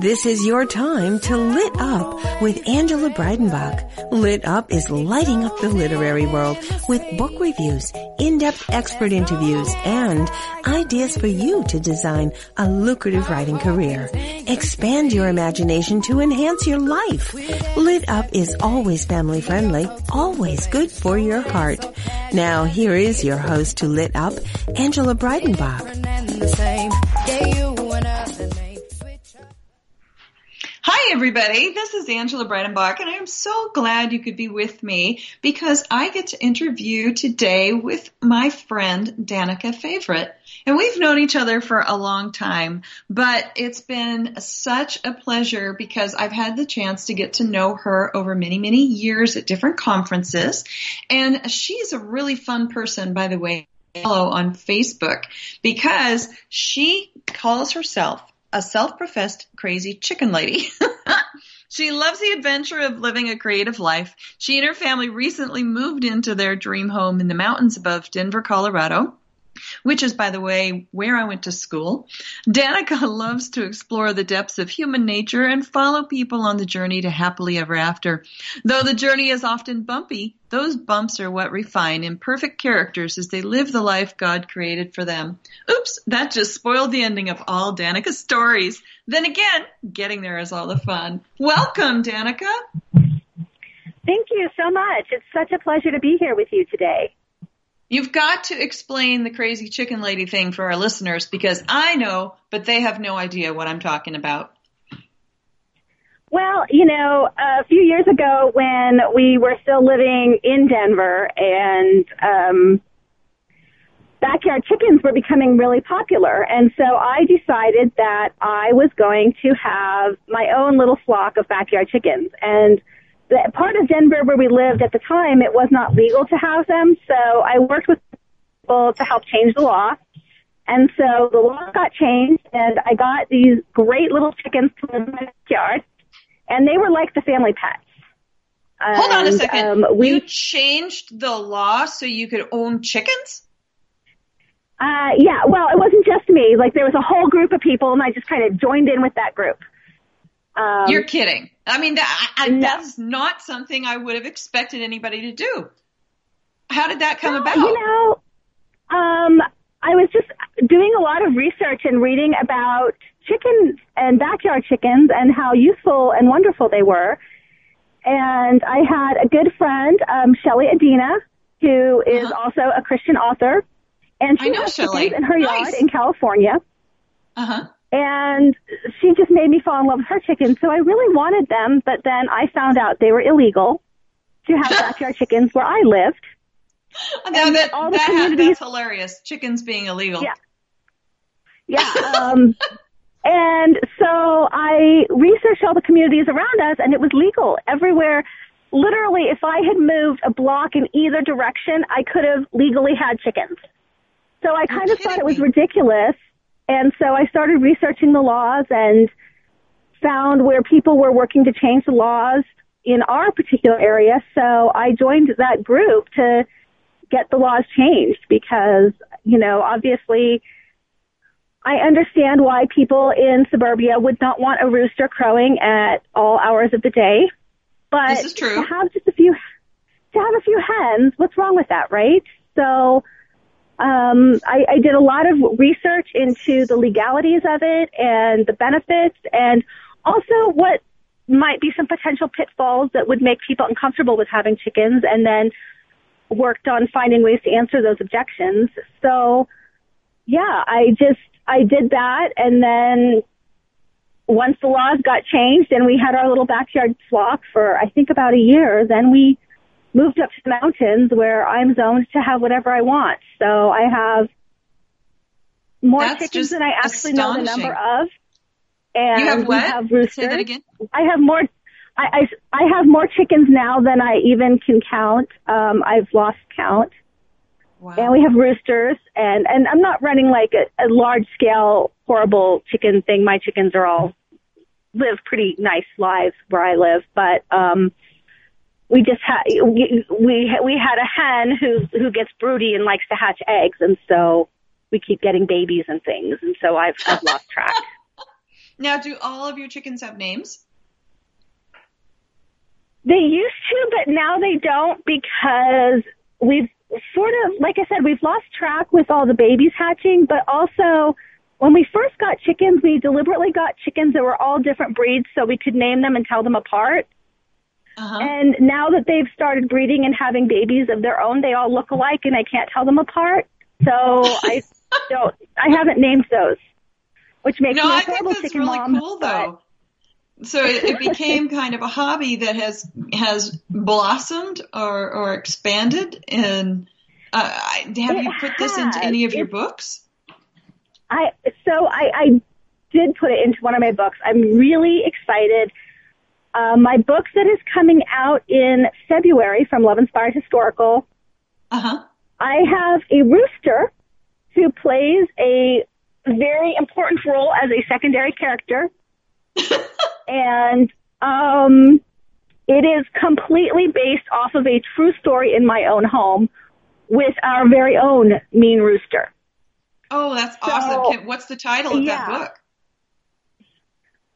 This is your time to lit up with Angela Breidenbach. Lit up is lighting up the literary world with book reviews, in-depth expert interviews, and ideas for you to design a lucrative writing career. Expand your imagination to enhance your life. Lit up is always family friendly, always good for your heart. Now here is your host to Lit Up, Angela Breidenbach. Hi everybody, this is Angela Breidenbach and I am so glad you could be with me because I get to interview today with my friend Danica Favorite. And we've known each other for a long time, but it's been such a pleasure because I've had the chance to get to know her over many, many years at different conferences. And she's a really fun person, by the way, follow on Facebook because she calls herself a self-professed crazy chicken lady. she loves the adventure of living a creative life. She and her family recently moved into their dream home in the mountains above Denver, Colorado which is, by the way, where I went to school. Danica loves to explore the depths of human nature and follow people on the journey to happily ever after. Though the journey is often bumpy, those bumps are what refine imperfect characters as they live the life God created for them. Oops, that just spoiled the ending of all Danica's stories. Then again, getting there is all the fun. Welcome, Danica. Thank you so much. It's such a pleasure to be here with you today. You've got to explain the crazy chicken lady thing for our listeners because I know, but they have no idea what I'm talking about. Well, you know, a few years ago when we were still living in Denver and um, backyard chickens were becoming really popular. And so I decided that I was going to have my own little flock of backyard chickens. And the part of Denver where we lived at the time, it was not legal to house them. So I worked with people to help change the law. And so the law got changed and I got these great little chickens to live in my backyard and they were like the family pets. Hold on a second. Um, we, you changed the law so you could own chickens? Uh, yeah, well, it wasn't just me. Like there was a whole group of people and I just kind of joined in with that group. Um, You're kidding. I mean, that, I, no. that's not something I would have expected anybody to do. How did that come well, about? You know, um, I was just doing a lot of research and reading about chickens and backyard chickens and how useful and wonderful they were. And I had a good friend, um, Shelley Adina, who is uh-huh. also a Christian author, and she has chickens in her nice. yard in California. Uh huh. And she just made me fall in love with her chickens. So I really wanted them, but then I found out they were illegal to have backyard chickens where I lived. Now that, all the that, communities, that's hilarious. Chickens being illegal. Yeah. Yeah. Um, and so I researched all the communities around us and it was legal everywhere. Literally, if I had moved a block in either direction, I could have legally had chickens. So I kind You're of thought it was me. ridiculous and so I started researching the laws and found where people were working to change the laws in our particular area. So I joined that group to get the laws changed because, you know, obviously I understand why people in suburbia would not want a rooster crowing at all hours of the day. But this is true. to have just a few to have a few hens, what's wrong with that, right? So um, I, I did a lot of research into the legalities of it and the benefits and also what might be some potential pitfalls that would make people uncomfortable with having chickens and then worked on finding ways to answer those objections. So yeah, I just, I did that and then once the laws got changed and we had our little backyard flock for I think about a year, then we moved up to the mountains where I'm zoned to have whatever I want. So I have more That's chickens than I actually know the number of. And you have what? have roosters. Say that again. I have more. I, I, I have more chickens now than I even can count. Um, I've lost count. Wow. And we have roosters, and and I'm not running like a, a large scale horrible chicken thing. My chickens are all live pretty nice lives where I live, but um, we just had we we had a hen who who gets broody and likes to hatch eggs, and so we keep getting babies and things, and so I've I've lost track. Now, do all of your chickens have names? They used to, but now they don't because we've sort of, like I said, we've lost track with all the babies hatching, but also when we first got chickens, we deliberately got chickens that were all different breeds so we could name them and tell them apart. Uh-huh. And now that they've started breeding and having babies of their own, they all look alike and I can't tell them apart. So I don't, I haven't named those, which makes no, me a I horrible think that's really mom. cool though. So it, it became kind of a hobby that has has blossomed or or expanded. And uh, have It you put this into any of your books? I so I, I did put it into one of my books. I'm really excited. Uh, my book that is coming out in February from Love Inspired Historical. Uh huh. I have a rooster who plays a very important role as a secondary character, and um, it is completely based off of a true story in my own home with our very own mean rooster. Oh, that's So, awesome. Can, what's the title of yeah. that book?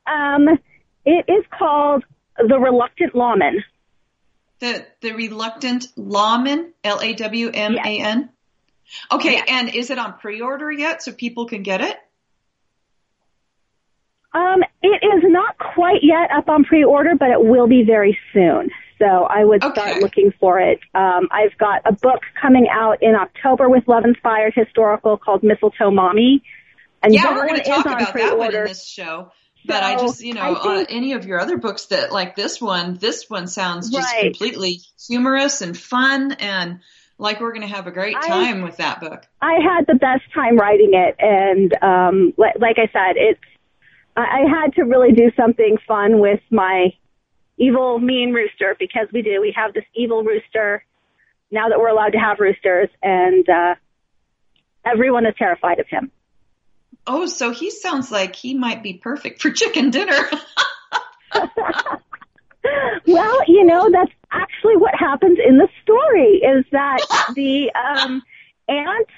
Um, it is called The Reluctant Lawman. The the reluctant lawman, L A W M A N. Okay, Yes. and is it on pre-order yet, so people can get it? Um, it is not quite yet up on pre-order, but it will be very soon. So I would start looking for it. Um, I've got a book coming out in October with Love Inspired Historical called Mistletoe Mommy. And yeah, we're going to talk about that one in this show. But I just, you know, think- uh, any of your other books that like this one, this one sounds just Right. completely humorous and fun, and like we're going to have a great I- time with that book. I had the best time writing it, and um, li- like I said, it's I I had to really do something fun with my evil, mean rooster because we do. We have this evil rooster now that we're allowed to have roosters, and uh, everyone is terrified of him. Oh, so he sounds like he might be perfect for chicken dinner. Well, you know, that's actually what happens in the story is that the um, aunt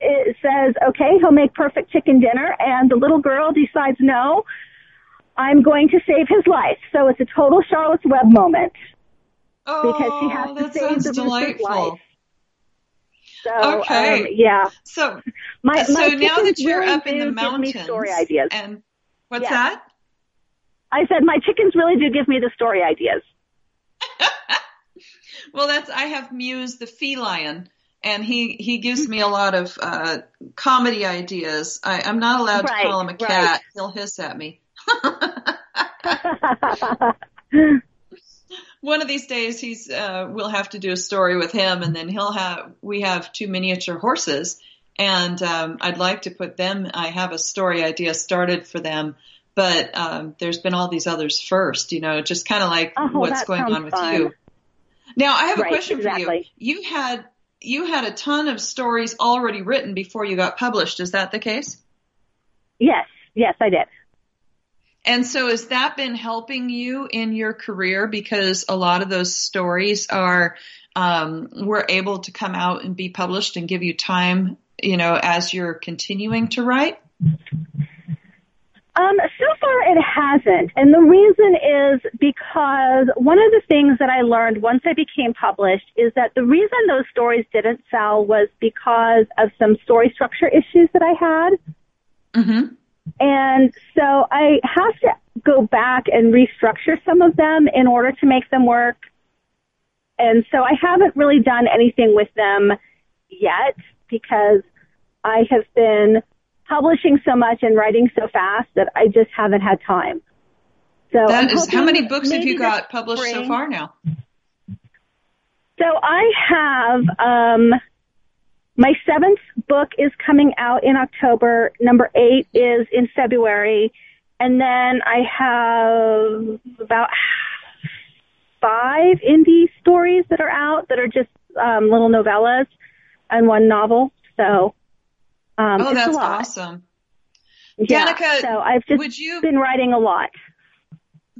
it says, okay, he'll make perfect chicken dinner, and the little girl decides, no, I'm going to save his life. So it's a total Charlotte's Web moment oh, because she has to save the delightful. life. So, Okay. um, yeah. So, My, so my now that you're really up in the mountains, story ideas. and what's Yes. that? I said my chickens really do give me the story ideas. Well, that's I have Muse the feline, and he he gives me a lot of uh, comedy ideas. I, I'm not allowed Right, to call him a right. cat; he'll hiss at me. One of these days, he's uh, we'll have to do a story with him, and then he'll have we have two miniature horses, and um, I'd like to put them. I have a story idea started for them. But um, there's been all these others first, you know, just kind of like Oh, what's going on with fun. you. Now, I have a Right, question for you. You had you had a ton of stories already written before you got published. Is that the case? yes, yes, I did. And so has that been helping you in your career because a lot of those stories are um, were able to come out and be published and give you time, you know, as you're continuing to write? Um, so far it hasn't. And the reason is because one of the things that I learned once I became published is that the reason those stories didn't sell was because of some story structure issues that I had. Mm-hmm. And so I have to go back and restructure some of them in order to make them work. And so I haven't really done anything with them yet because I have been publishing so much and writing so fast that I just haven't had time. So That how many books have you got published so far now? So I have um, my seventh book is coming out in October. Number eight is in February, and then I have about five indie stories that are out that are just um, little novellas and one novel. So um, oh, that's awesome. Yeah. Danica, so I've just would you been writing a lot.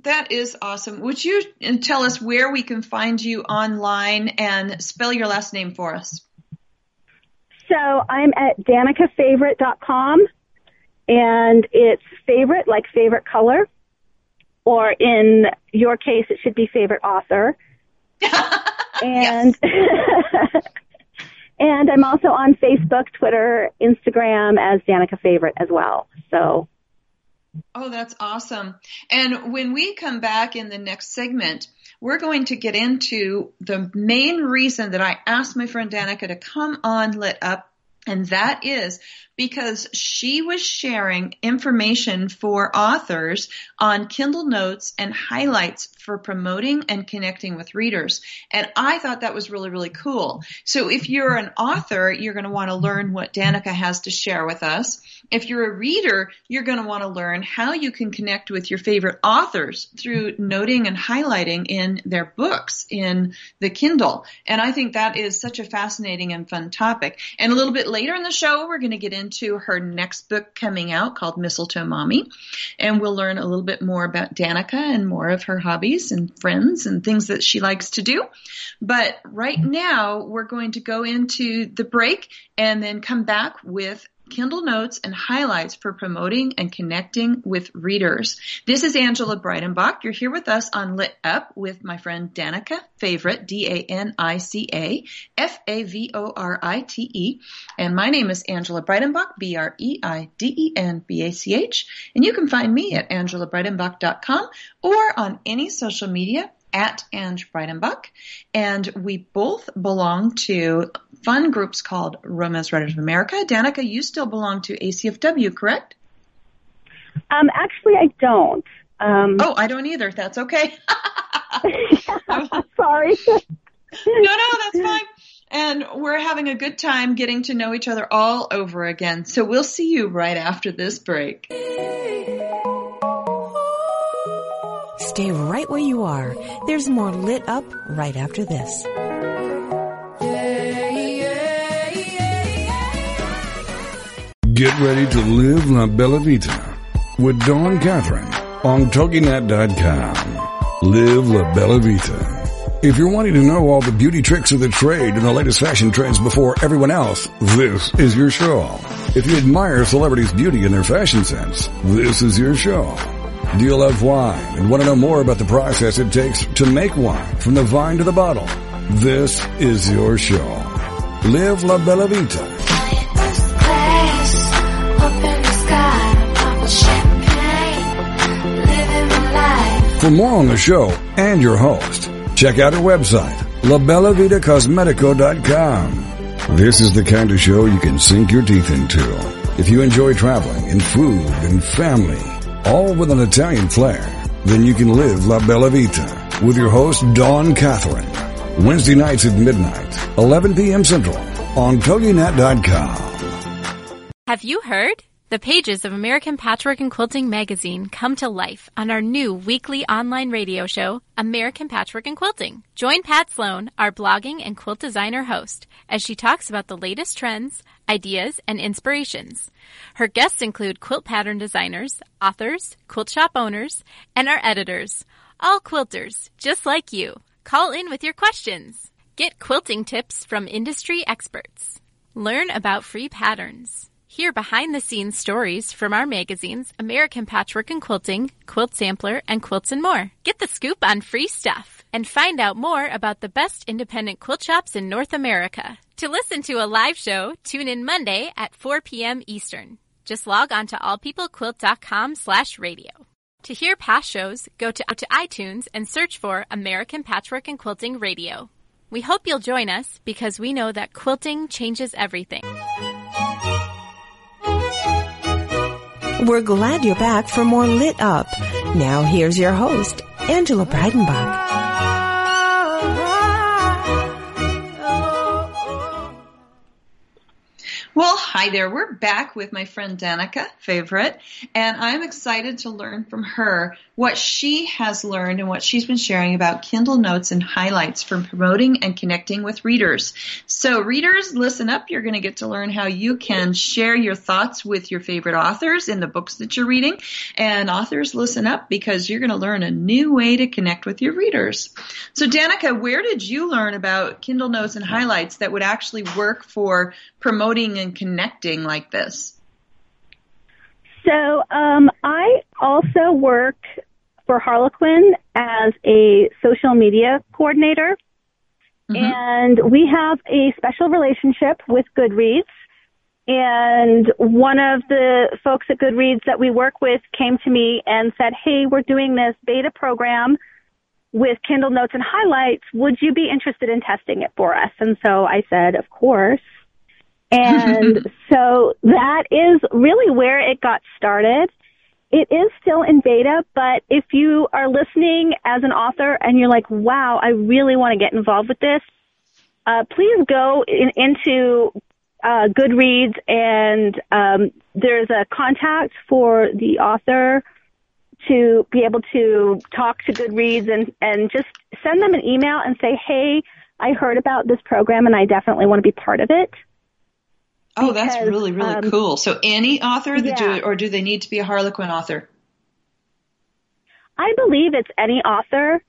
That is awesome. Would you tell us where we can find you online and spell your last name for us? So I'm at danicafavorite.com and it's favorite, like favorite color, or in your case, it should be favorite author. and and I'm also on Facebook, Twitter, Instagram as Danica Favorite as well. So. Oh, that's awesome. And when we come back in the next segment, we're going to get into the main reason that I asked my friend Danica to come on Lit Up and that is because she was sharing information for authors on Kindle Notes and highlights for promoting and connecting with readers. And I thought that was really, really cool. So if you're an author, you're going to want to learn what Danica has to share with us. If you're a reader, you're going to want to learn how you can connect with your favorite authors through noting and highlighting in their books in the Kindle. And I think that is such a fascinating and fun topic. And a little bit later in the show, we're going to get into her next book coming out called Mistletoe Mommy. And we'll learn a little bit more about Danica and more of her hobbies and friends and things that she likes to do. But right now, we're going to go into the break and then come back with Kindle Notes and highlights for promoting and connecting with readers. This is Angela Breidenbach. You're here with us on Lit Up with my friend Danica Favorite, D-A-N-I-C-A, F-A-V-O-R-I-T-E. And my name is Angela Breidenbach, B-R-E-I-D-E-N-B-A-C-H. And you can find me at angelabreidenbach.com or on any social media at Ange Breidenbach. And we both belong to fun groups called Romance Writers of America. Danica, you still belong to ACFW, correct? Um, actually, I don't. Um, oh, I don't either. That's okay. Sorry. no, no, that's fine. And we're having a good time getting to know each other all over again. So we'll see you right after this break. Stay right where you are. There's more lit up right after this. Get ready to live La Bella Vita with Dawn Catherine on TogiNet.com. Live La Bella Vita. If you're wanting to know all the beauty tricks of the trade and the latest fashion trends before everyone else, this is your show. If you admire celebrities' beauty and their fashion sense, this is your show. Do you love wine and want to know more about the process it takes to make wine from the vine to the bottle? This is your show. Live La Bella Vita For more on the show and your host, check out our website, labellavitacosmetico.com. This is the kind of show you can sink your teeth into. If you enjoy traveling and food and family, all with an Italian flair, then you can live La Bella Vita with your host, Dawn Catherine. Wednesday nights at midnight, 11 p.m. Central on TogiNet.com. Have you heard? The pages of American Patchwork and Quilting magazine come to life on our new weekly online radio show, American Patchwork and Quilting. Join Pat Sloan, our blogging and quilt designer host, as she talks about the latest trends, ideas, and inspirations. Her guests include quilt pattern designers, authors, quilt shop owners, and our editors, all quilters, just like you. Call in with your questions. Get quilting tips from industry experts. Learn about free patterns. Hear behind the scenes stories from our magazines, American Patchwork and Quilting, Quilt Sampler, and Quilts and More. Get the scoop on free stuff and find out more about the best independent quilt shops in North America. To listen to a live show, tune in Monday at 4 p.m. Eastern. Just log on to allpeoplequilt.com slash radio. To hear past shows, go to, to iTunes and search for American Patchwork and Quilting Radio. We hope you'll join us because we know that quilting changes everything. We're glad you're back for more Lit Up. Now here's your host, Angela Breidenbach. Well, Hi there. We're back with my friend Danica Favorite, and I'm excited to learn from her what she has learned and what she's been sharing about Kindle Notes and highlights from promoting and connecting with readers. So readers, listen up. You're going to get to learn how you can share your thoughts with your favorite authors in the books that you're reading. And authors, listen up because you're going to learn a new way to connect with your readers. So Danica, where did you learn about Kindle Notes and highlights that would actually work for promoting and connecting like this? So um, I also work for Harlequin as a social media coordinator. Mm-hmm. And we have a special relationship with Goodreads. And one of the folks at Goodreads that we work with came to me and said, Hey, we're doing this beta program with Kindle Notes and Highlights. Would you be interested in testing it for us? And so I said, Of course. And so that is really where it got started. It is still in beta, but if you are listening as an author and you're like, wow, I really want to get involved with this, uh, please go in, into uh, Goodreads and um, there's a contact for the author to be able to talk to Goodreads and, and just send them an email and say, hey, I heard about this program and I definitely want to be part of it. Oh, because, that's really really um, cool. So any author that yeah. do or do they need to be a Harlequin author? I believe it's any author.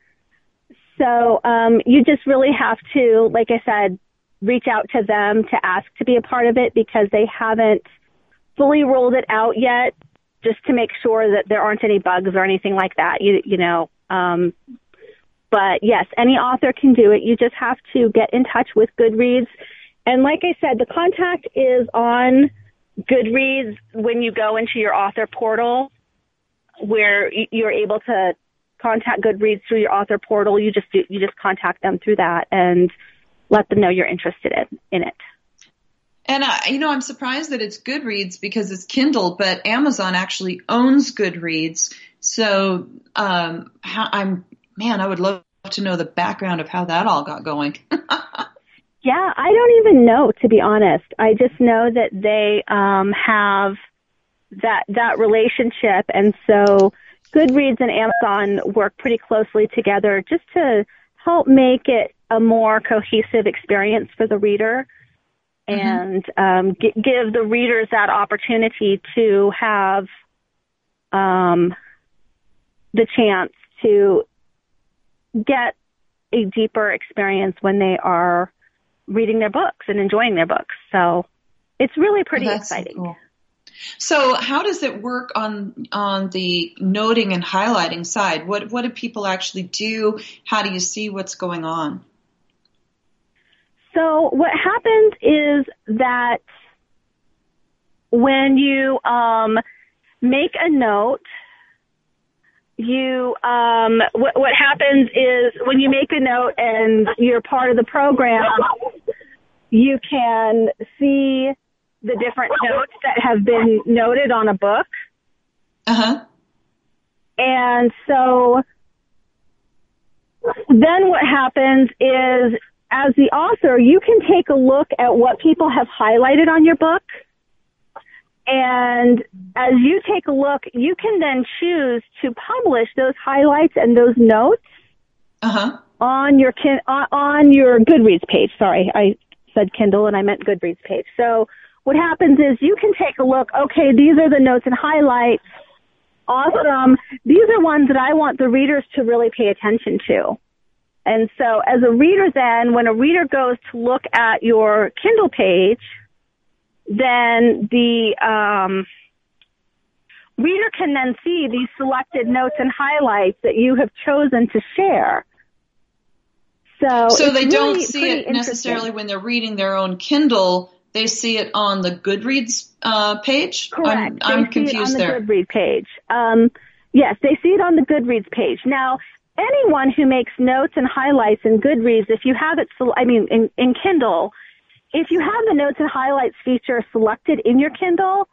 So um, you just really have to, like I said, reach out to them to ask to be a part of it because they haven't fully rolled it out yet, just to make sure that there aren't any bugs or anything like that. You you know. Um, but yes, any author can do it. You just have to get in touch with Goodreads and like I said, the contact is on Goodreads when you go into your author portal where you're able to contact Goodreads through your author portal. You just do, you just contact them through that and let them know you're interested in, in it. And I, you know, I'm surprised that it's Goodreads because it's Kindle, but Amazon actually owns Goodreads. So, um, how, I'm, man, I would love to know the background of how that all got going. Yeah, I don't even know to be honest. I just know that they um, have that that relationship, and so Goodreads and Amazon work pretty closely together just to help make it a more cohesive experience for the reader, mm-hmm. and um, g- give the readers that opportunity to have um, the chance to get a deeper experience when they are reading their books and enjoying their books. So it's really pretty oh, exciting. So, cool. so how does it work on on the noting and highlighting side? What what do people actually do? How do you see what's going on? So what happens is that when you um, make a note you um what what happens is when you make a note and you're part of the program you can see the different notes that have been noted on a book. Uh-huh. And so then what happens is as the author you can take a look at what people have highlighted on your book and as you take a look, you can then choose to publish those highlights and those notes uh-huh. on your kin- on your Goodreads page. Sorry, I said Kindle and I meant Goodreads page. So what happens is you can take a look. Okay, these are the notes and highlights. Awesome. These are ones that I want the readers to really pay attention to. And so as a reader then, when a reader goes to look at your Kindle page, then the um, reader can then see these selected notes and highlights that you have chosen to share. So, so they really don't see it necessarily when they're reading their own Kindle. They see it on the Goodreads uh, page. Correct. I'm, I'm confused on the. Goodreads page. Um, yes, they see it on the Goodreads page. Now, anyone who makes notes and highlights in Goodreads, if you have it, I mean, in, in Kindle, if you have the notes and highlights feature selected in your Kindle,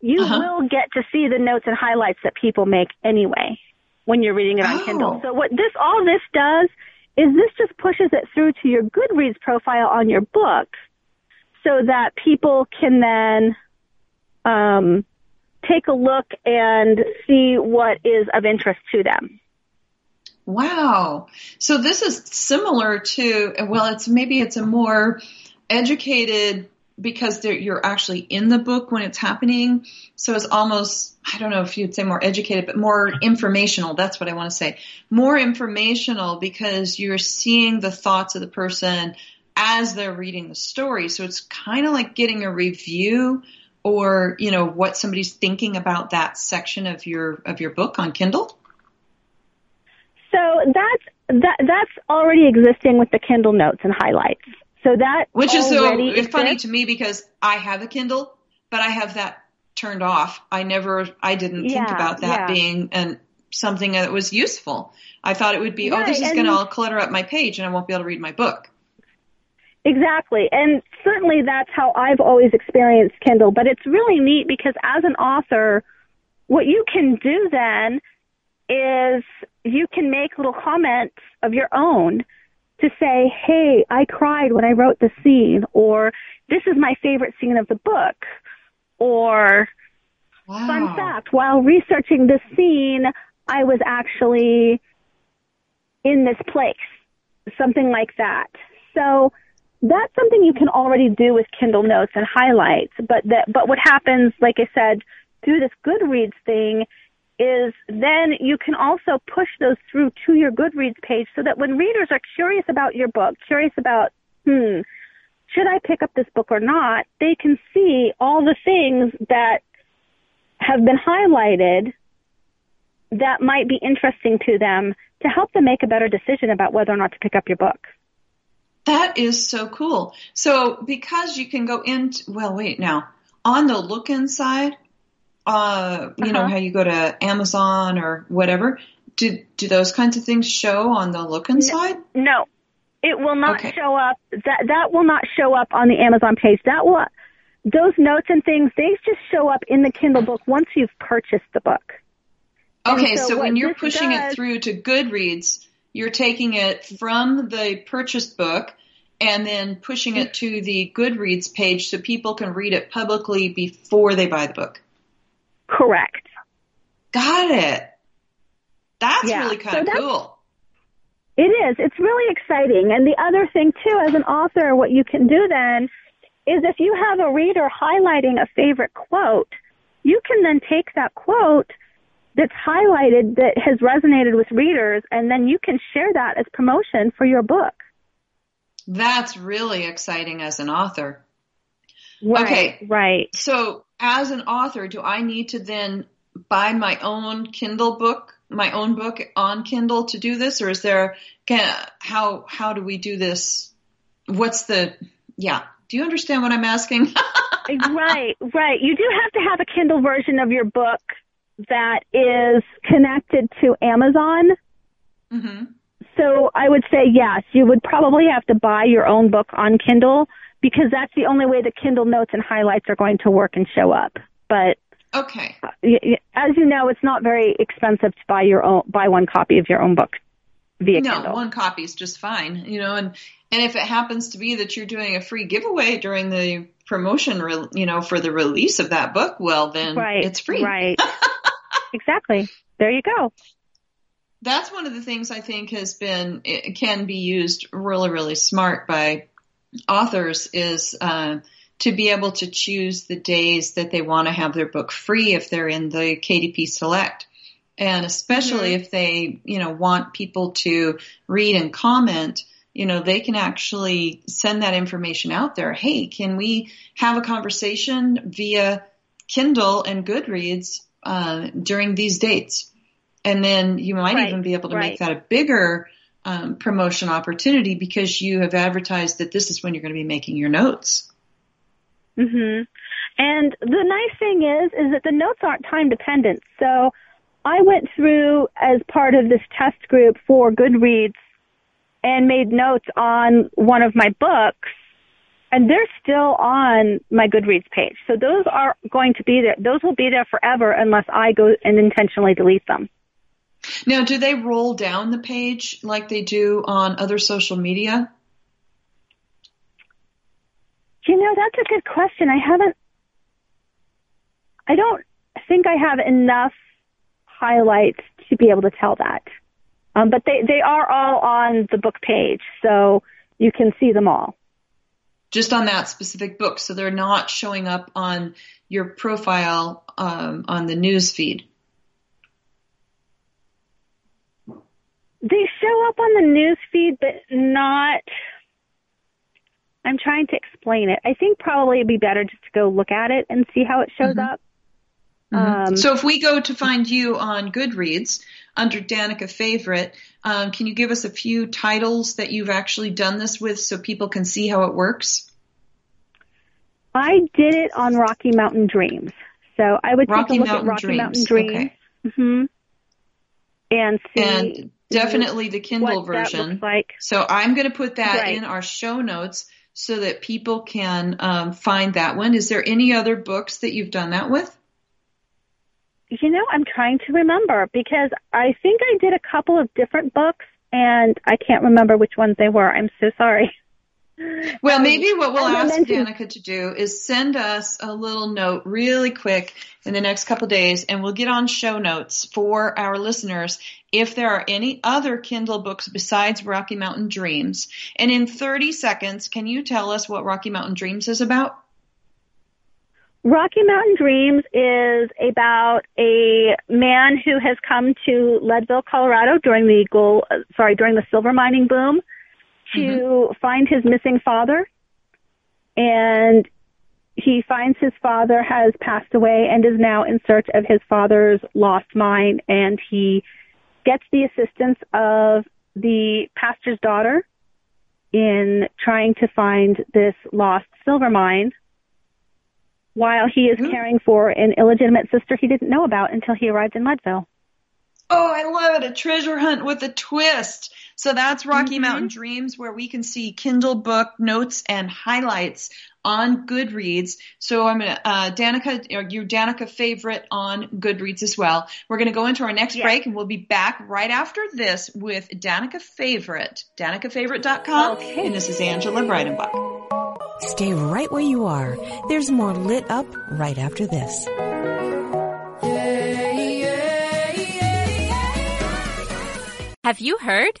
you uh-huh. will get to see the notes and highlights that people make anyway when you're reading it on oh. Kindle. So what this all this does is this just pushes it through to your Goodreads profile on your book so that people can then um, take a look and see what is of interest to them. Wow. So this is similar to, well, it's maybe it's a more educated because you're actually in the book when it's happening. So it's almost, I don't know if you'd say more educated, but more informational. That's what I want to say. More informational because you're seeing the thoughts of the person as they're reading the story. So it's kind of like getting a review or, you know, what somebody's thinking about that section of your, of your book on Kindle. So that's, that, that's already existing with the Kindle notes and highlights. So that which is so exists. funny to me because I have a Kindle, but I have that turned off. I never, I didn't yeah, think about that yeah. being an something that was useful. I thought it would be, oh, Right, oh, this is going to all clutter up my page and I won't be able to read my book. Exactly. And certainly that's how I've always experienced Kindle. But it's really neat because as an author, what you can do then is you can make little comments of your own to say, hey, I cried when I wrote the scene, or this is my favorite scene of the book, or Wow. fun fact, while researching this scene, I was actually in this place, something like that. So that's something you can already do with Kindle Notes and highlights. But that, but what happens, like I said, through this Goodreads thing, is then you can also push those through to your Goodreads page, so that when readers are curious about your book, curious about, hmm, should I pick up this book or not, they can see all the things that have been highlighted that might be interesting to them to help them make a better decision about whether or not to pick up your book. That is so cool. So because you can go into, well, wait now, on the look inside, uh, you know Uh-huh. how you go to Amazon or whatever, do, do those kinds of things show on the look inside? No, it will not Okay. show up. That that will not show up on the Amazon page. That will those notes and things they just show up in the Kindle book once you've purchased the book. Okay, so so, when you're pushing does- it through to Goodreads, you're taking it from the purchased book and then pushing it to the Goodreads page so people can read it publicly before they buy the book. Correct. Got it. That's Yeah, really so kind of that's- cool. It is. It's really exciting. And the other thing too, as an author, what you can do then is if you have a reader highlighting a favorite quote, you can then take that quote that's highlighted that has resonated with readers and then you can share that as promotion for your book. That's really exciting as an author. Right. Okay. Right. So, as an author, do I need to then buy my own Kindle book, my own book on Kindle to do this, or is there can how how do we do this? What's the yeah? Do you understand what I'm asking? right, right. You do have to have a Kindle version of your book that is connected to Amazon. hmm So I would say yes, you would probably have to buy your own book on Kindle because that's the only way the Kindle notes and highlights are going to work and show up. But Okay. uh, as you know, it's not very expensive to buy your own buy one copy of your own book via No, Kindle. one copy is just fine, you know, and and if it happens to be that you're doing a free giveaway during the promotion, re- you know, for the release of that book, well then right, it's free. Right. exactly. There you go. that's one of the things I think has been can be used really really smart by authors is uh, to be able to choose the days that they want to have their book free if they're in the KDP Select, and especially if they you know want people to read and comment. You know, they can actually send that information out there. Hey, can we have a conversation via Kindle and Goodreads uh, during these dates? And then you might Right, even be able to right. make that a bigger um, promotion opportunity because you have advertised that this is when you're going to be making your notes. hmm And the nice thing is, is that the notes aren't time dependent. So I went through as part of this test group for Goodreads and made notes on one of my books and they're still on my Goodreads page. So those are going to be there. Those will be there forever unless I go and intentionally delete them. Now, do they roll down the page like they do on other social media? You know, that's a good question. I haven't I don't think I have enough highlights to be able to tell that. Um, but they, they are all on the book page, so you can see them all. Just on that specific book, so they're not showing up on your profile um, on the news feed. They show up on the news feed, but not. I'm trying to explain it. I think probably it'd be better just to go look at it and see how it shows Mhm. up. Mhm. Um, so if we go to find you on Goodreads under Danica Favorite, um, can you give us a few titles that you've actually done this with so people can see how it works? I did it on Rocky Mountain Dreams. So I would Rocky take a look Mountain at Rocky Dreams. Mountain Dreams. Okay. mm-hmm, And see And definitely the Kindle version. like. So I'm going to put that Right. in our show notes so that people can um, find that one. Is there any other books that you've done that with? You know, I'm trying to remember because I think I did a couple of different books and I can't remember which ones they were. I'm so sorry. Well, Um, maybe what we'll ask mentioned- Danica to do is send us a little note really quick in the next couple days, and we'll get on show notes for our listeners if there are any other Kindle books besides Rocky Mountain Dreams. And in 30 seconds, can you tell us what Rocky Mountain Dreams is about? Rocky Mountain Dreams is about a man who has come to Leadville, Colorado during the gold, sorry, during the silver mining boom to mm-hmm. find his missing father. And he finds his father has passed away and is now in search of his father's lost mine and he gets the assistance of the pastor's daughter in trying to find this lost silver mine while he is Ooh. caring for an illegitimate sister he didn't know about until he arrived in Leadville. Oh, I love it. A treasure hunt with a twist. So that's Rocky Mhm. Mountain Dreams where we can see Kindle book notes and highlights on Goodreads. So I'm going to, uh, Danica, or your Danica favorite on Goodreads as well. We're going to go into our next Yeah. break and we'll be back right after this with Danica favorite, danicafavorite.com. Okay. And this is Angela Breidenbach. Stay right where you are. There's more lit up right after this. Have you heard?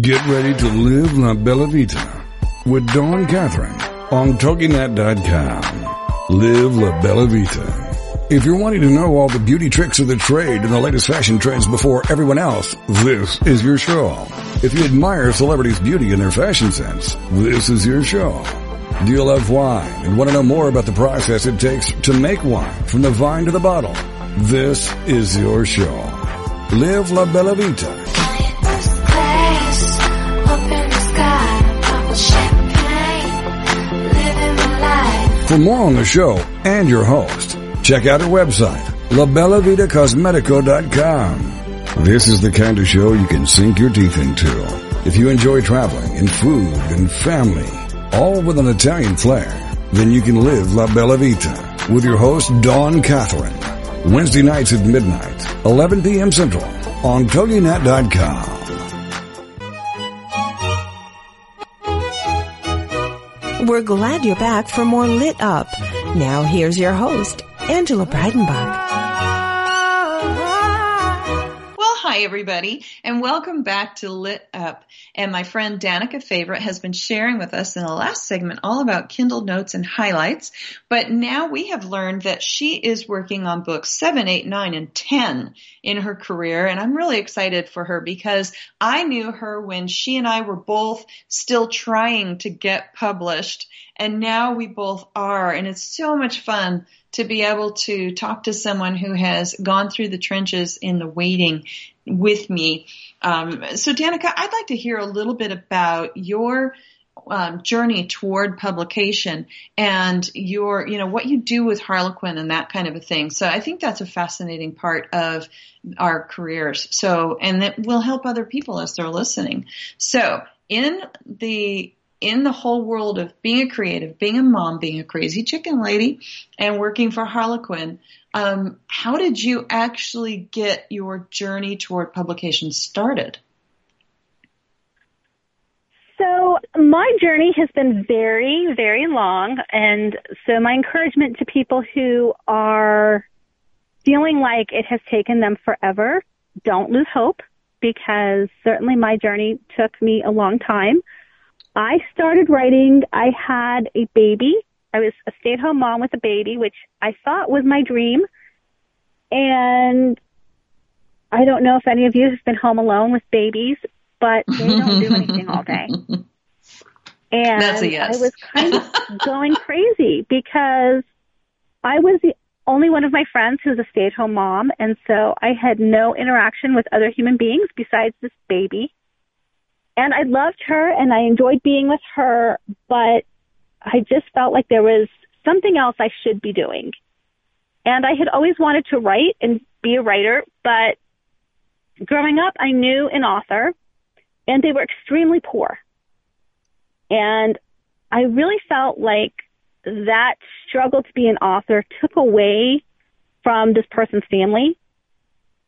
Get ready to live La Bella Vita with Dawn Catherine on TogiNet.com. Live La Bella Vita. If you're wanting to know all the beauty tricks of the trade and the latest fashion trends before everyone else, this is your show. If you admire celebrities' beauty and their fashion sense, this is your show. Do you love wine and want to know more about the process it takes to make wine from the vine to the bottle? This is your show. Live La Bella Vita. For more on the show and your host, check out our website, labellavitacosmetico.com. This is the kind of show you can sink your teeth into. If you enjoy traveling and food and family, all with an Italian flair, then you can live La Bella Vita with your host, Dawn Catherine. Wednesday nights at midnight, 11 p.m. Central on TogiNet.com. We're glad you're back for more Lit Up. Now here's your host, Angela Breidenbach. Hi everybody, and welcome back to Lit Up. And my friend Danica Favorite has been sharing with us in the last segment all about Kindle notes and highlights. But now we have learned that she is working on books seven, eight, nine, and 10 in her career. And I'm really excited for her because I knew her when she and I were both still trying to get published. And now we both are. And it's so much fun to be able to talk to someone who has gone through the trenches in the waiting with me. Um, so, Danica, I'd like to hear a little bit about your um, journey toward publication and your, you know, what you do with Harlequin and that kind of a thing. So, I think that's a fascinating part of our careers. So, and that will help other people as they're listening. So, in the in the whole world of being a creative, being a mom, being a crazy chicken lady, and working for Harlequin, um, how did you actually get your journey toward publication started? So my journey has been very, very long. And so my encouragement to people who are feeling like it has taken them forever, don't lose hope because certainly my journey took me a long time. I started writing, I had a baby. I was a stay at home mom with a baby, which I thought was my dream. And I don't know if any of you have been home alone with babies, but they don't do anything all day. And That's a yes. I was kind of going crazy because I was the only one of my friends who's a stay at home mom. And so I had no interaction with other human beings besides this baby. And I loved her and I enjoyed being with her, but I just felt like there was something else I should be doing. And I had always wanted to write and be a writer, but growing up, I knew an author and they were extremely poor. And I really felt like that struggle to be an author took away from this person's family.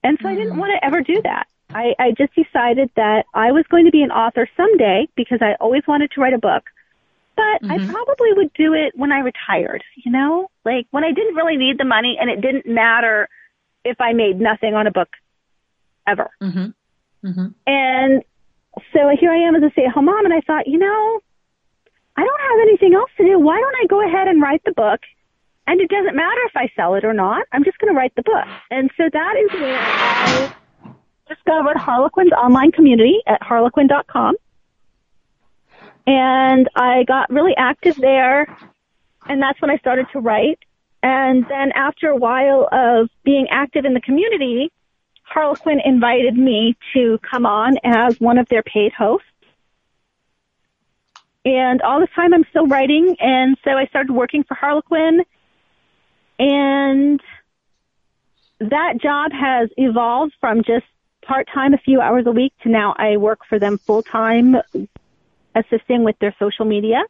And so I didn't mm-hmm. want to ever do that. I, I just decided that I was going to be an author someday because I always wanted to write a book. But I probably would do it when I retired, you know? Like when I didn't really need the money and it didn't matter if I made nothing on a book ever. Mm-hmm. And so here I am as a stay at home mom and I thought, you know, I don't have anything else to do. Why don't I go ahead and write the book? And it doesn't matter if I sell it or not. I'm just going to write the book. And so that is where I discovered Harlequin's online community at harlequin.com. And I got really active there. And that's when I started to write. And then after a while of being active in the community, Harlequin invited me to come on as one of their paid hosts. And all this time I'm still writing. And so I started working for Harlequin. And that job has evolved from just part time a few hours a week to now I work for them full time assisting with their social media.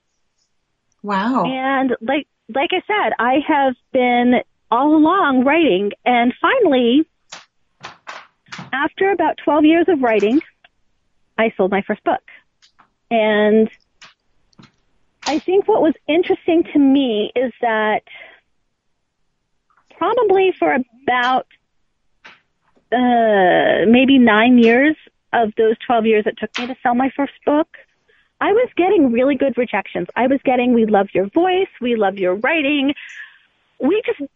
Wow. And like like I said, I have been all along writing and finally after about 12 years of writing, I sold my first book. And I think what was interesting to me is that probably for about uh, maybe nine years of those 12 years it took me to sell my first book, I was getting really good rejections. I was getting, we love your voice, we love your writing. We just,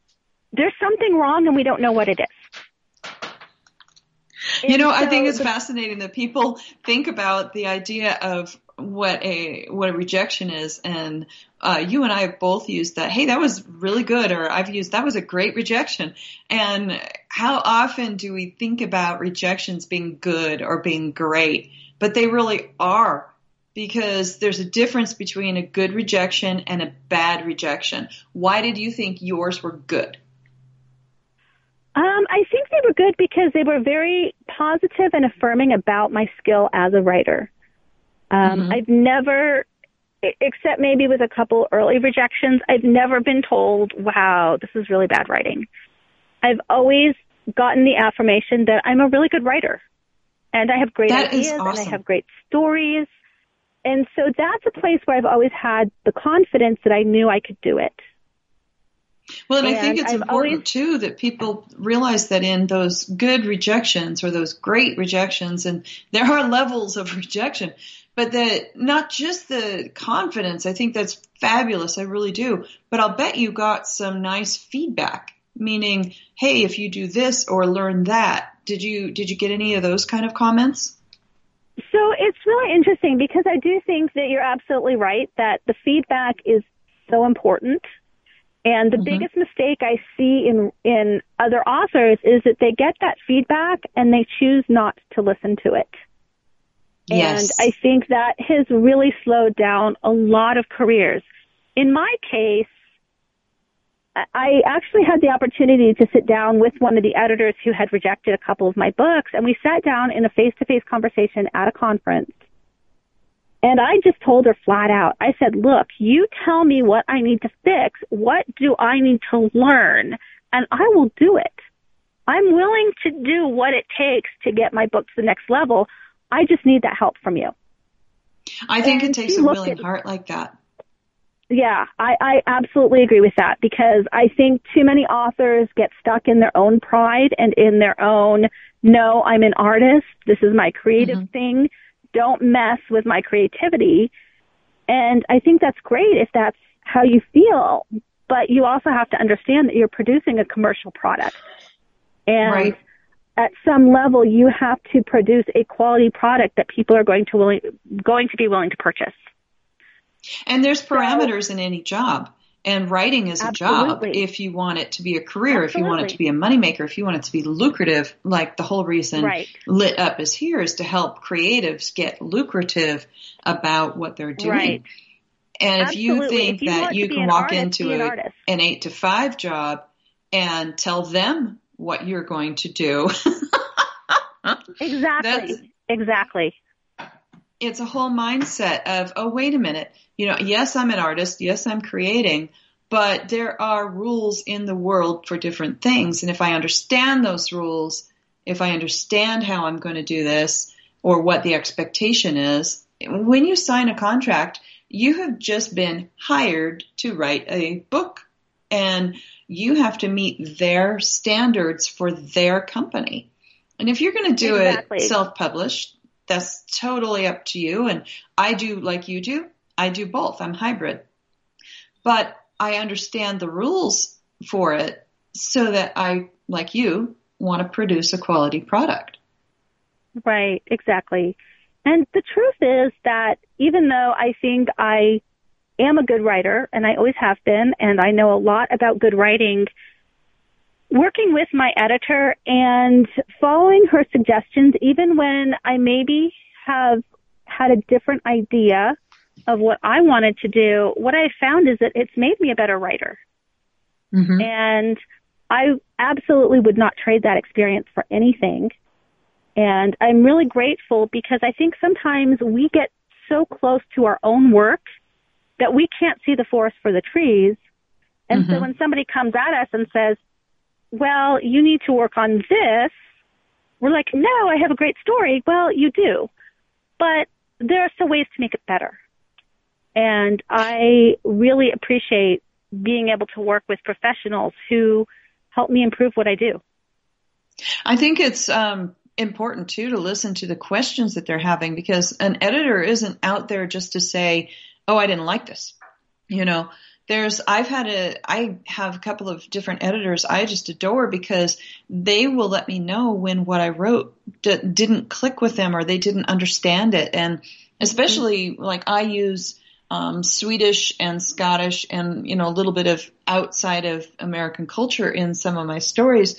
there's something wrong and we don't know what it is. You know, And I think it's the- fascinating that people think about the idea of what a what a rejection is, and uh, you and I have both used that. Hey, that was really good, or I've used that was a great rejection. And how often do we think about rejections being good or being great? But they really are because there's a difference between a good rejection and a bad rejection. Why did you think yours were good? Um, I think they were good because they were very positive and affirming about my skill as a writer. Um, I've never, except maybe with a couple early rejections, I've never been told, wow, this is really bad writing. I've always gotten the affirmation that I'm a really good writer and I have great That ideas and I have great stories. And so that's a place where I've always had the confidence that I knew I could do it. Well, and, I think it's I've important always- too that people realize that in those good rejections or those great rejections, and there are levels of rejection, but that not just the confidence. I think that's fabulous. I really do. But I'll bet you got some nice feedback, meaning, hey, if you do this or learn that, did you did you get any of those kind of comments? So it's really interesting because I do think that you're absolutely right that the feedback is so important. And the Mhm. biggest mistake I see in in other authors is that they get that feedback and they choose not to listen to it. Yes. And I think that has really slowed down a lot of careers. In my case, I- I actually had the opportunity to sit down with one of the editors who had rejected a couple of my books, and we sat down in a face-to-face conversation at a conference. And I just told her flat out, I said, look, you tell me what I need to fix. What do I need to learn? And I will do it. I'm willing to do what it takes to get my book to the next level. I just need that help from you. I think it takes a willing at- heart like that. Yeah, I, I absolutely agree with that because I think too many authors get stuck in their own pride and in their own, no, I'm an artist. This is my creative Mhm. thing. Don't mess with my creativity. And I think that's great if that's how you feel, but you also have to understand that you're producing a commercial product. And Right. At some level you have to produce a quality product that people are going to willing, going to be willing to purchase. And there's parameters in any job. And writing is a job if you want it to be a career, if you want it to be a moneymaker, if you want it to be lucrative, like the whole reason Right. Lit Up is here is to help creatives get lucrative about what they're doing. Right. And if you think If you that you can walk artist, into be an a, an eight to five job and tell them what you're going to do, Exactly. That's- exactly. it's a whole mindset of, oh, wait a minute. You know, yes, I'm an artist. Yes, I'm creating, but there are rules in the world for different things. And if I understand those rules, if I understand how I'm going to do this or what the expectation is, when you sign a contract, you have just been hired to write a book and you have to meet their standards for their company. And if you're going to do Exactly. it self-published, that's totally up to you. And I do like you do. I do both. I'm hybrid. But I understand the rules for it so that I, like you, want to produce a quality product. Right. Exactly. And the truth is that even though I think I am a good writer and I always have been and I know a lot about good writing, working with my editor and following her suggestions, even when I maybe have had a different idea of what I wanted to do, what I found is that it's made me a better writer. Mm-hmm. And I absolutely would not trade that experience for anything. And I'm really grateful because I think sometimes we get so close to our own work that we can't see the forest for the trees. And so Mhm. when somebody comes at us and says, well, you need to work on this, we're like, no, I have a great story. Well, you do. But there are still ways to make it better. And I really appreciate being able to work with professionals who help me improve what I do. I think it's um, important too to listen to the questions that they're having because an editor isn't out there just to say, "Oh, I didn't like this." You know, there's I've had a I have a couple of different editors I just adore because they will let me know when what I wrote d- didn't click with them or they didn't understand it, and especially like I use um, Swedish and Scottish and you know a little bit of outside of American culture in some of my stories.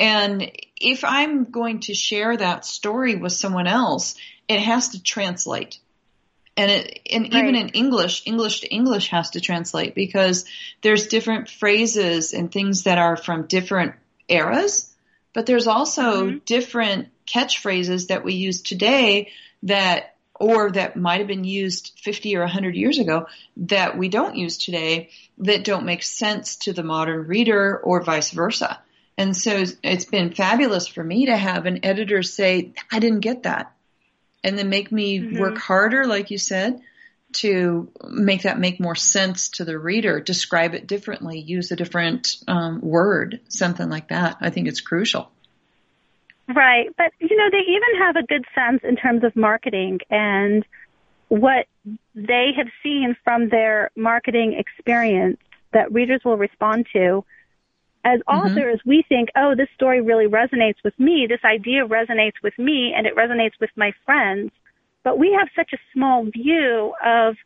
And if I'm going to share that story with someone else, it has to translate. And it, and even in English, English to English has to translate because there's different phrases and things that are from different eras, but there's also Mhm. different catchphrases that we use today that or that might have been used 50 or 100 years ago that we don't use today that don't make sense to the modern reader or vice versa. And so it's been fabulous for me to have an editor say, I didn't get that. And then make me Mhm. work harder, like you said, to make that make more sense to the reader, describe it differently, use a different um, word, something like that. I think it's crucial. Right. But, you know, they even have a good sense in terms of marketing and what they have seen from their marketing experience that readers will respond to. As Mm-hmm. authors, we think, oh, this story really resonates with me. This idea resonates with me and it resonates with my friends. But we have such a small view of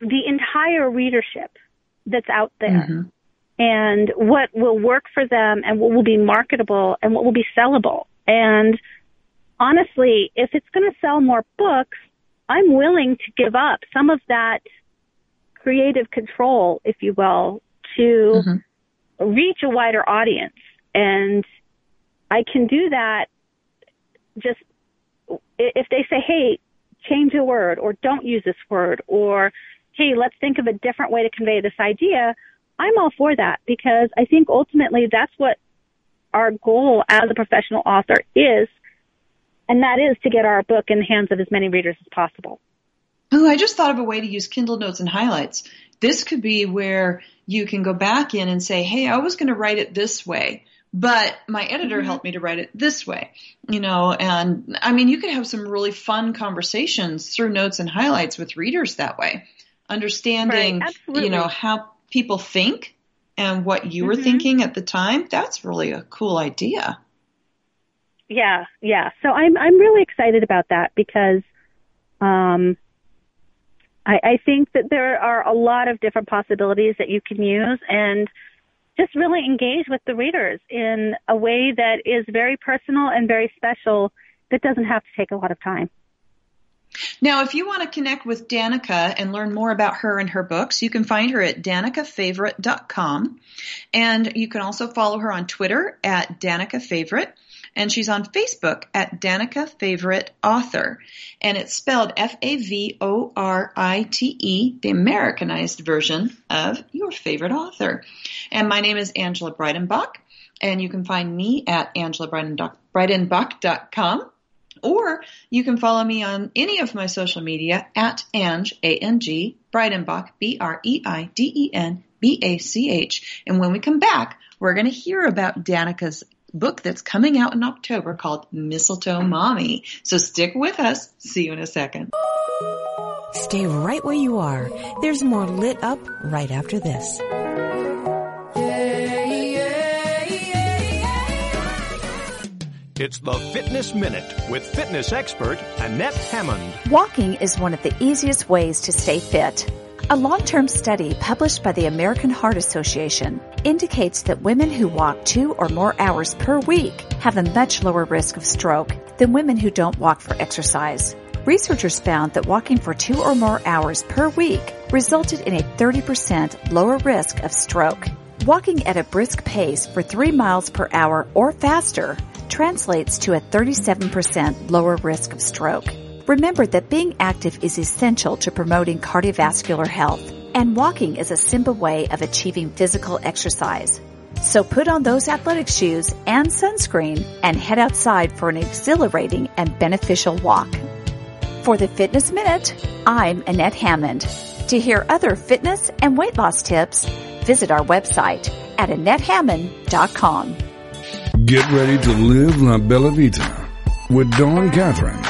the entire readership that's out there Mhm. and what will work for them and what will be marketable and what will be sellable. And honestly, if it's going to sell more books, I'm willing to give up some of that creative control, if you will, to Mhm. Reach a wider audience. And I can do that just if they say, hey, change a word or don't use this word or hey, let's think of a different way to convey this idea. I'm all for that because I think ultimately that's what our goal as a professional author is. And that is to get our book in the hands of as many readers as possible. Oh, I just thought of a way to use Kindle Notes and highlights. This could be where you can go back in and say, hey, I was going to write it this way, but my editor helped me to write it this way. You know, and I mean, you could have some really fun conversations through notes and highlights with readers that way. Understanding, Right, you know, how people think and what you were Mhm. thinking at the time. That's really a cool idea. Yeah, yeah. So I'm I'm really excited about that because um I, I think that there are a lot of different possibilities that you can use and just really engage with the readers in a way that is very personal and very special that doesn't have to take a lot of time. Now, if you want to connect with Danica and learn more about her and her books, you can find her at danicafavorite.com. And you can also follow her on Twitter at Danica Favorite. And she's on Facebook at Danica Favorite Author. And it's spelled F-A-V-O-R-I-T-E, the Americanized version of your favorite author. And my name is Angela Breidenbach. And you can find me at angelabreidenbach.com. Or you can follow me on any of my social media at Ange, A-N-G, Breidenbach, B-R-E-I-D-E-N-B-A-C-H. And when we come back, we're going to hear about Danica's book that's coming out in October called Mistletoe Mommy. So stick with us. See you in a second. Stay right where you are. There's more lit up right after this. It's the Fitness Minute with fitness expert Annette Hammond. Walking is one of the easiest ways to stay fit. A long-term study published by the American Heart Association indicates that women who walk two or more hours per week have a much lower risk of stroke than women who don't walk for exercise. Researchers found that walking for two or more hours per week resulted in a 30% lower risk of stroke. Walking at a brisk pace for three miles per hour or faster translates to a 37% lower risk of stroke. Remember that being active is essential to promoting cardiovascular health, and walking is a simple way of achieving physical exercise. So put on those athletic shoes and sunscreen and head outside for an exhilarating and beneficial walk. For the Fitness Minute, I'm Annette Hammond. To hear other fitness and weight loss tips, visit our website at AnnetteHammond.com. Get ready to live La Bella Vita with Dawn Catherine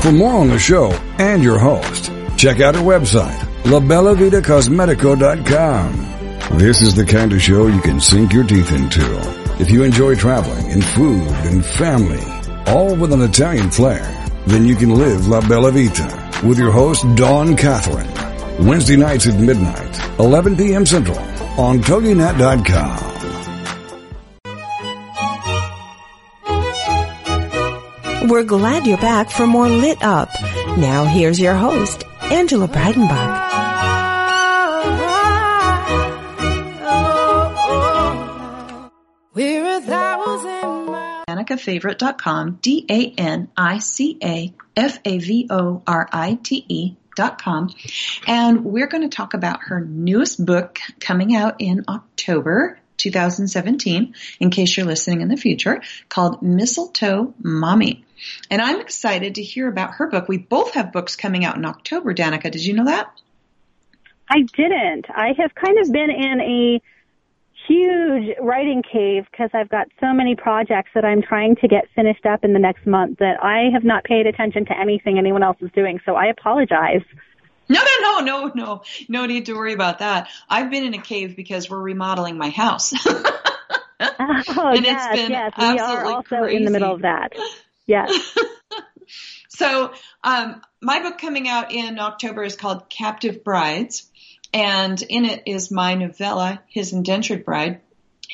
For more on the show and your host, check out our website, labellavitacosmetico.com. This is the kind of show you can sink your teeth into. If you enjoy traveling and food and family, all with an Italian flair, then you can live La Bella Vita with your host, Dawn Catherine. Wednesday nights at midnight, 11 p.m. Central on TogiNet.com. We're glad you're back for more Lit Up. Now here's your host, Angela Breidenbach. We're a thousand miles. DanicaFavorite.com, D-A-N-I-C-A-F-A-V-O-R-I-T-E E dot com. And we're going to talk about her newest book coming out in October 2017, in case you're listening in the future, called Mistletoe Mommy. And I'm excited to hear about her book. We both have books coming out in October, Danica. Did you know that? I didn't. I have kind of been in a huge writing cave because I've got so many projects that I'm trying to get finished up in the next month that I have not paid attention to anything anyone else is doing. So I apologize. No, no, no, no, no. No need to worry about that. I've been in a cave because we're remodeling my house. Oh, And it's yes, been yes. We are absolutely also in the middle of that. Yes. So, um, my book coming out in October is called Captive Brides, and in it is my novella, His Indentured Bride.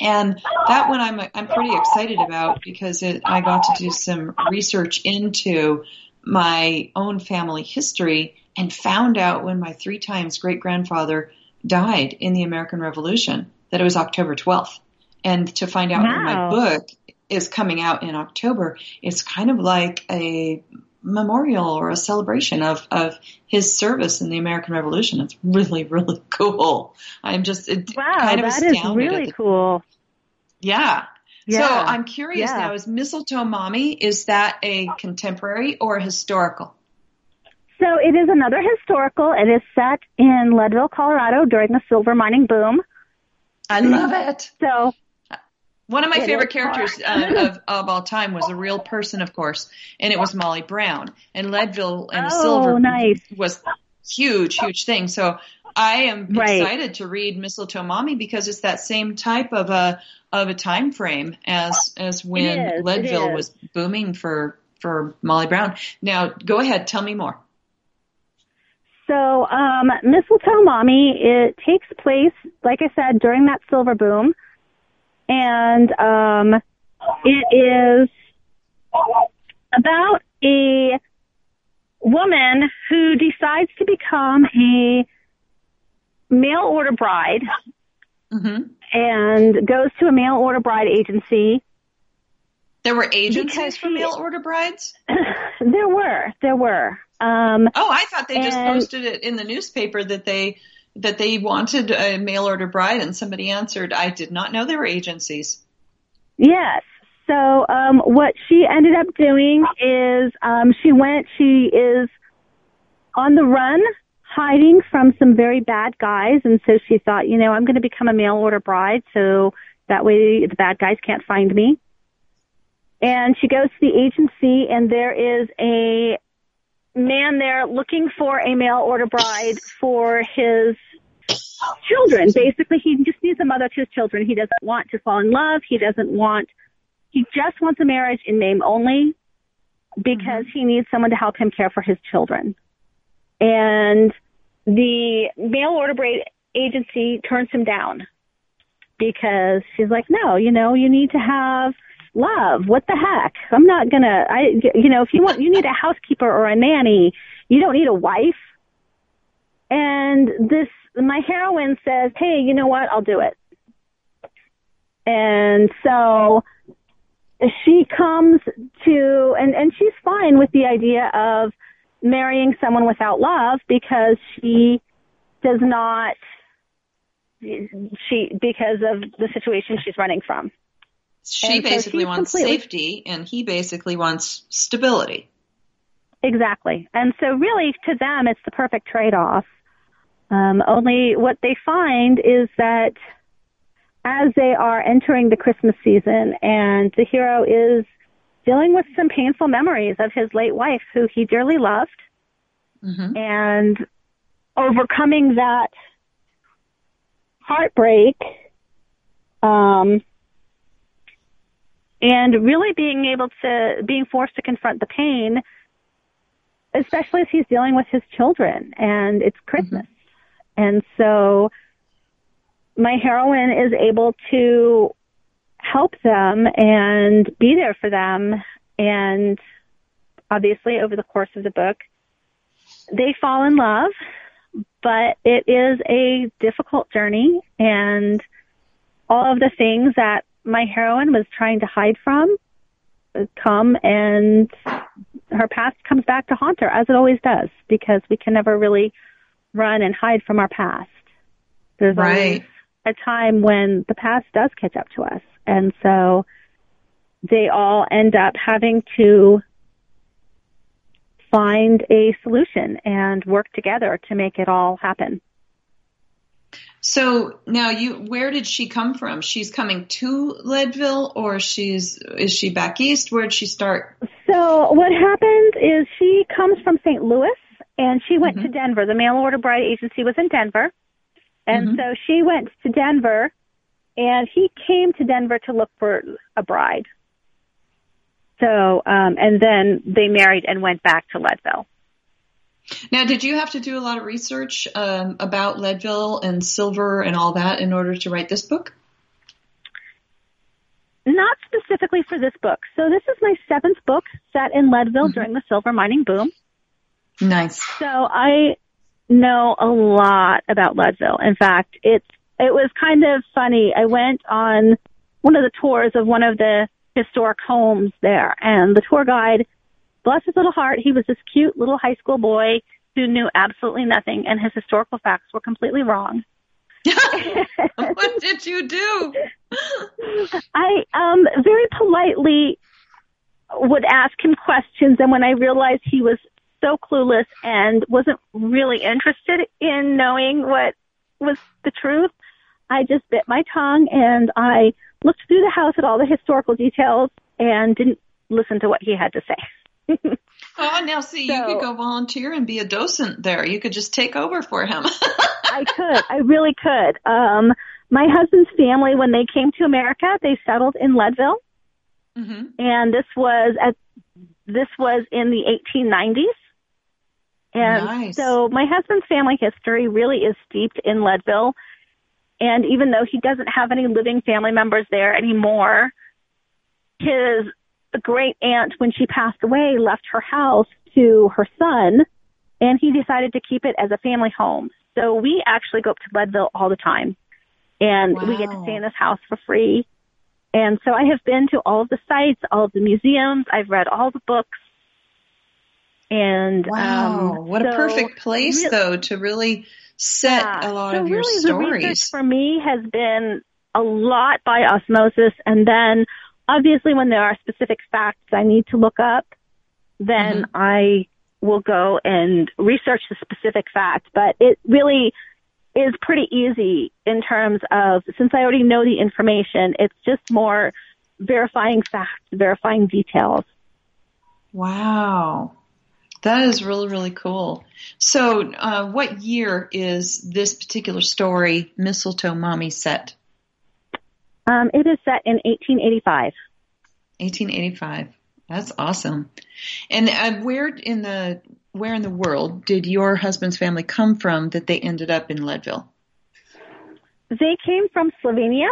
And that one I'm I'm pretty excited about because it, I got to do some research into my own family history and found out when my three times great grandfather died in the American Revolution that it was October 12th. And to find out in my book is coming out in October, it's kind of like a memorial or a celebration of, of his service in the American Revolution. It's really, really cool. I'm just it, Wow, kind of that is astounded. at really the- cool. yeah. So I'm curious Yeah. now, is Mistletoe Mommy, is that a contemporary or a historical? So it is another historical. It is set in Leadville, Colorado during the silver mining boom. I love it. So One of my It favorite characters uh, of, of all time was a real person, of course, and it was Molly Brown. And Leadville and Oh, Silver nice. was huge, huge thing. So I am Right. excited to read Mistletoe Mommy because it's that same type of a of a time frame as as when is, Leadville was booming for for Molly Brown. Now, go ahead, tell me more. So, um, Mistletoe Mommy, it takes place, like I said, during that silver boom. And, um, it is about a woman who decides to become a mail order bride hmm and goes to a mail order bride agency. There were agencies for mail order brides. there were, there were. Um, Oh, I thought they just posted it in the newspaper that they that they wanted a mail order bride, and somebody answered. I did not know there were agencies. Yes. So um, what she ended up doing is um, she went. She is on the run, hiding from some very bad guys, and so she thought, you know, I'm going to become a mail order bride, so that way the bad guys can't find me. And she goes to the agency, and there is a man there looking for a mail order bride for his children. Basically, he just needs a mother to his children. He doesn't want to fall in love. He doesn't want, he just wants a marriage in name only because he needs someone to help him care for his children. And the mail order bride agency turns him down because she's like, no, you know, you need to have love. What the heck? I'm not gonna, I, you know, if you want, you need a housekeeper or a nanny. You don't need a wife. And this, my heroine says, hey, you know what? I'll do it. And so she comes to, and, and she's fine with the idea of marrying someone without love because she does not, she, because of the situation she's running from. She And basically she's wants completely- safety, and he basically wants stability. Exactly. And so really to them it's the perfect trade-off. Um, only what they find is that as they are entering the Christmas season and the hero is dealing with some painful memories of his late wife who he dearly loved hmm and overcoming that heartbreak um, and really being able to being forced to confront the pain especially as he's dealing with his children and it's mm-hmm. christmas. And so my heroine is able to help them and be there for them. And obviously over the course of the book they fall in love, but it is a difficult journey. And all of the things that my heroine was trying to hide from uh, come and her past comes back to haunt her as it always does because we can never really run and hide from our past. There's always Right. a time when the past does catch up to us. And so they all end up having to find a solution and work together to make it all happen. So now you, where did she come from? She's coming to Leadville or she's, is she back east? Where did she start? So what happened is she comes from St. Louis and she went to Denver. The mail order bride agency was in Denver. And so she went to Denver and he came to Denver to look for a bride. So, um, and then they married and went back to Leadville. Now, did you have to do a lot of research um, about Leadville and silver and all that in order to write this book? Not specifically for this book. So this is my seventh book set in Leadville during the silver mining boom. Nice. So I know a lot about Leadville. In fact, it's it was kind of funny. I went on one of the tours of one of the historic homes there, and the tour guide, bless his little heart, he was this cute little high school boy who knew absolutely nothing, and his historical facts were completely wrong. what did you do? I um very politely would ask him questions and when I realized he was so clueless and wasn't really interested in knowing what was the truth, I just bit my tongue and I looked through the house at all the historical details and didn't listen to what he had to say. Oh, now see, you could go volunteer and be a docent there. You could just take over for him. I could. I really could. Um, my husband's family, when they came to America, they settled in Leadville, mm-hmm. and this was at this was in the 1890s. And Nice. so my husband's family history really is steeped in Leadville. And even though he doesn't have any living family members there anymore, his great aunt, when she passed away, left her house to her son, and he decided to keep it as a family home. So we actually go up to Leadville all the time, and we get to stay in this house for free. And so I have been to all of the sites, all of the museums. I've read all the books. And Wow, um, what a perfect place re- though to really set yeah. a lot so of your really The research stories. for me has been a lot by osmosis, and then obviously when there are specific facts I need to look up, then Mm-hmm. I will go and research the specific fact. But it really is pretty easy in terms of since I already know the information, it's just more verifying facts, verifying details. Wow. That is really, really cool. So, uh, what year is this particular story, Mistletoe Mommy, set? Um, it is set in 1885. 1885. That's awesome. And uh, where in the where in the world did your husband's family come from that they ended up in Leadville? They came from Slovenia.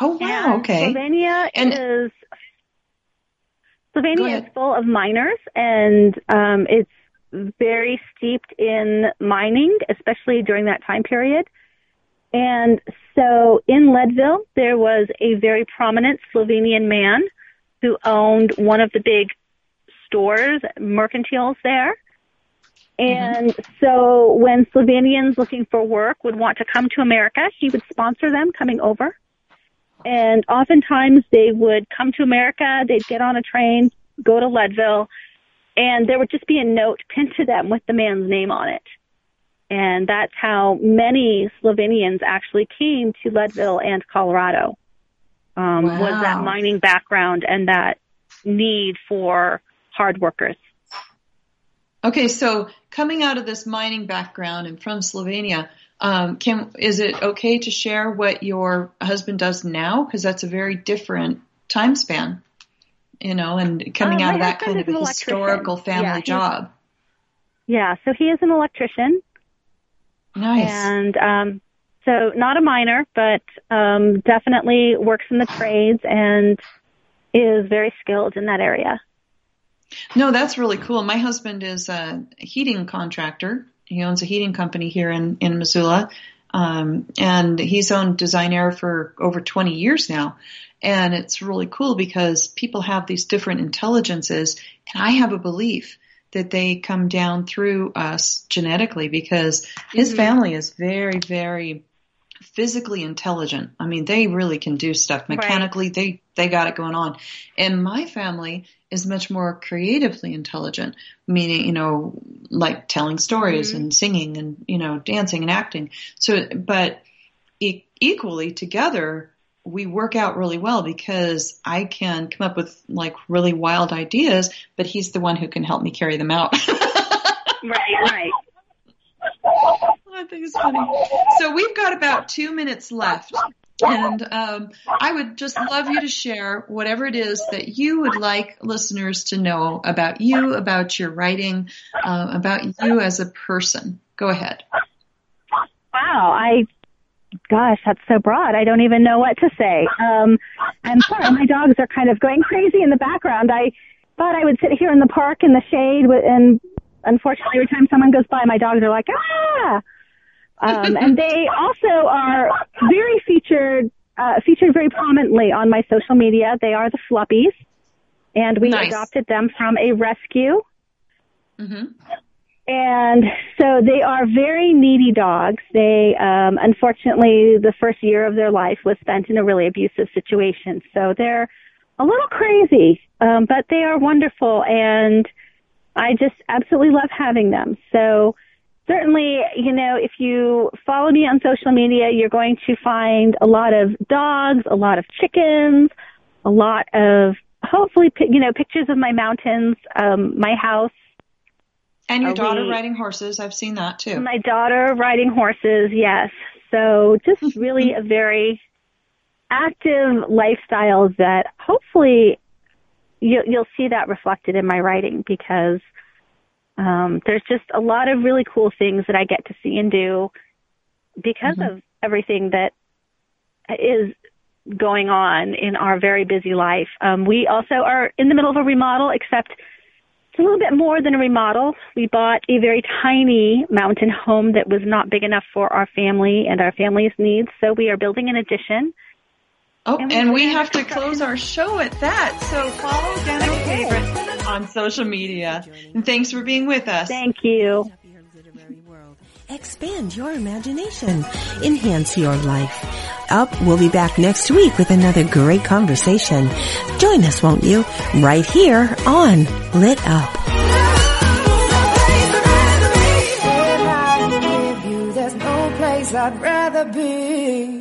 Oh wow, And okay. Slovenia And- is Slovenia is full of miners, and um, it's very steeped in mining, especially during that time period. And so in Leadville, there was a very prominent Slovenian man who owned one of the big stores, mercantiles there. And mm-hmm. so when Slovenians looking for work would want to come to America, he would sponsor them coming over. And oftentimes they would come to America, they'd get on a train, go to Leadville, and there would just be a note pinned to them with the man's name on it. And that's how many Slovenians actually came to Leadville and Colorado. Um, Was that mining background and that need for hard workers. Okay, so coming out of this mining background and from Slovenia, um, can is it okay to share what your husband does now? Because that's a very different time span, you know, and coming Uh, out of that kind of a historical family Yeah, job. Yeah, so he is an electrician Nice. and um, so not a miner, but um, definitely works in the trades and is very skilled in that area. No, that's really cool. My husband is a heating contractor. He owns a heating company here in, in Missoula. Um, and he's owned Design Air for over 20 years now. And it's really cool because people have these different intelligences. And I have a belief that they come down through us genetically because his Mm-hmm. family is very, very physically intelligent. I mean, they really can do stuff mechanically. They they got it going on. And my family is much more creatively intelligent, meaning, you know, like telling stories and singing and, you know, dancing and acting. So, but e- equally together, we work out really well because I can come up with like really wild ideas, but he's the one who can help me carry them out. Right, right. I think it's funny. So we've got about two minutes left. And um, I would just love you to share whatever it is that you would like listeners to know about you, about your writing, uh, about you as a person. Go ahead. Wow, I, gosh, that's so broad. I don't even know what to say. Um, I'm sorry, my dogs are kind of going crazy in the background. I thought I would sit here in the park in the shade, and unfortunately, every time someone goes by, my dogs are like, ah. Um, and they also are very featured, uh, featured very prominently on my social media. They are the Fluppies, and we Nice. adopted them from a rescue. hmm And so they are very needy dogs. They, um, unfortunately, the first year of their life was spent in a really abusive situation. So they're a little crazy, um, but they are wonderful, and I just absolutely love having them. So certainly, you know, if you follow me on social media, you're going to find a lot of dogs, a lot of chickens, a lot of hopefully, you know, pictures of my mountains, um, my house. And your daughter we- riding horses. I've seen that too. My daughter riding horses, yes. So just really a very active lifestyle that hopefully you, you'll see that reflected in my writing because um, there's just a lot of really cool things that I get to see and do because of everything that is going on in our very busy life. Um, we also are in the middle of a remodel, except it's a little bit more than a remodel. We bought a very tiny mountain home that was not big enough for our family and our family's needs, so we are building an addition. Oh, And and we we have to close our show at that. So follow Danica Favorite on social media. And thanks for being with us. Thank you. Expand your imagination. Enhance your life. Up, we'll be back next week with another great conversation. Join us, won't you? Right here on Lit Up. I'd rather be.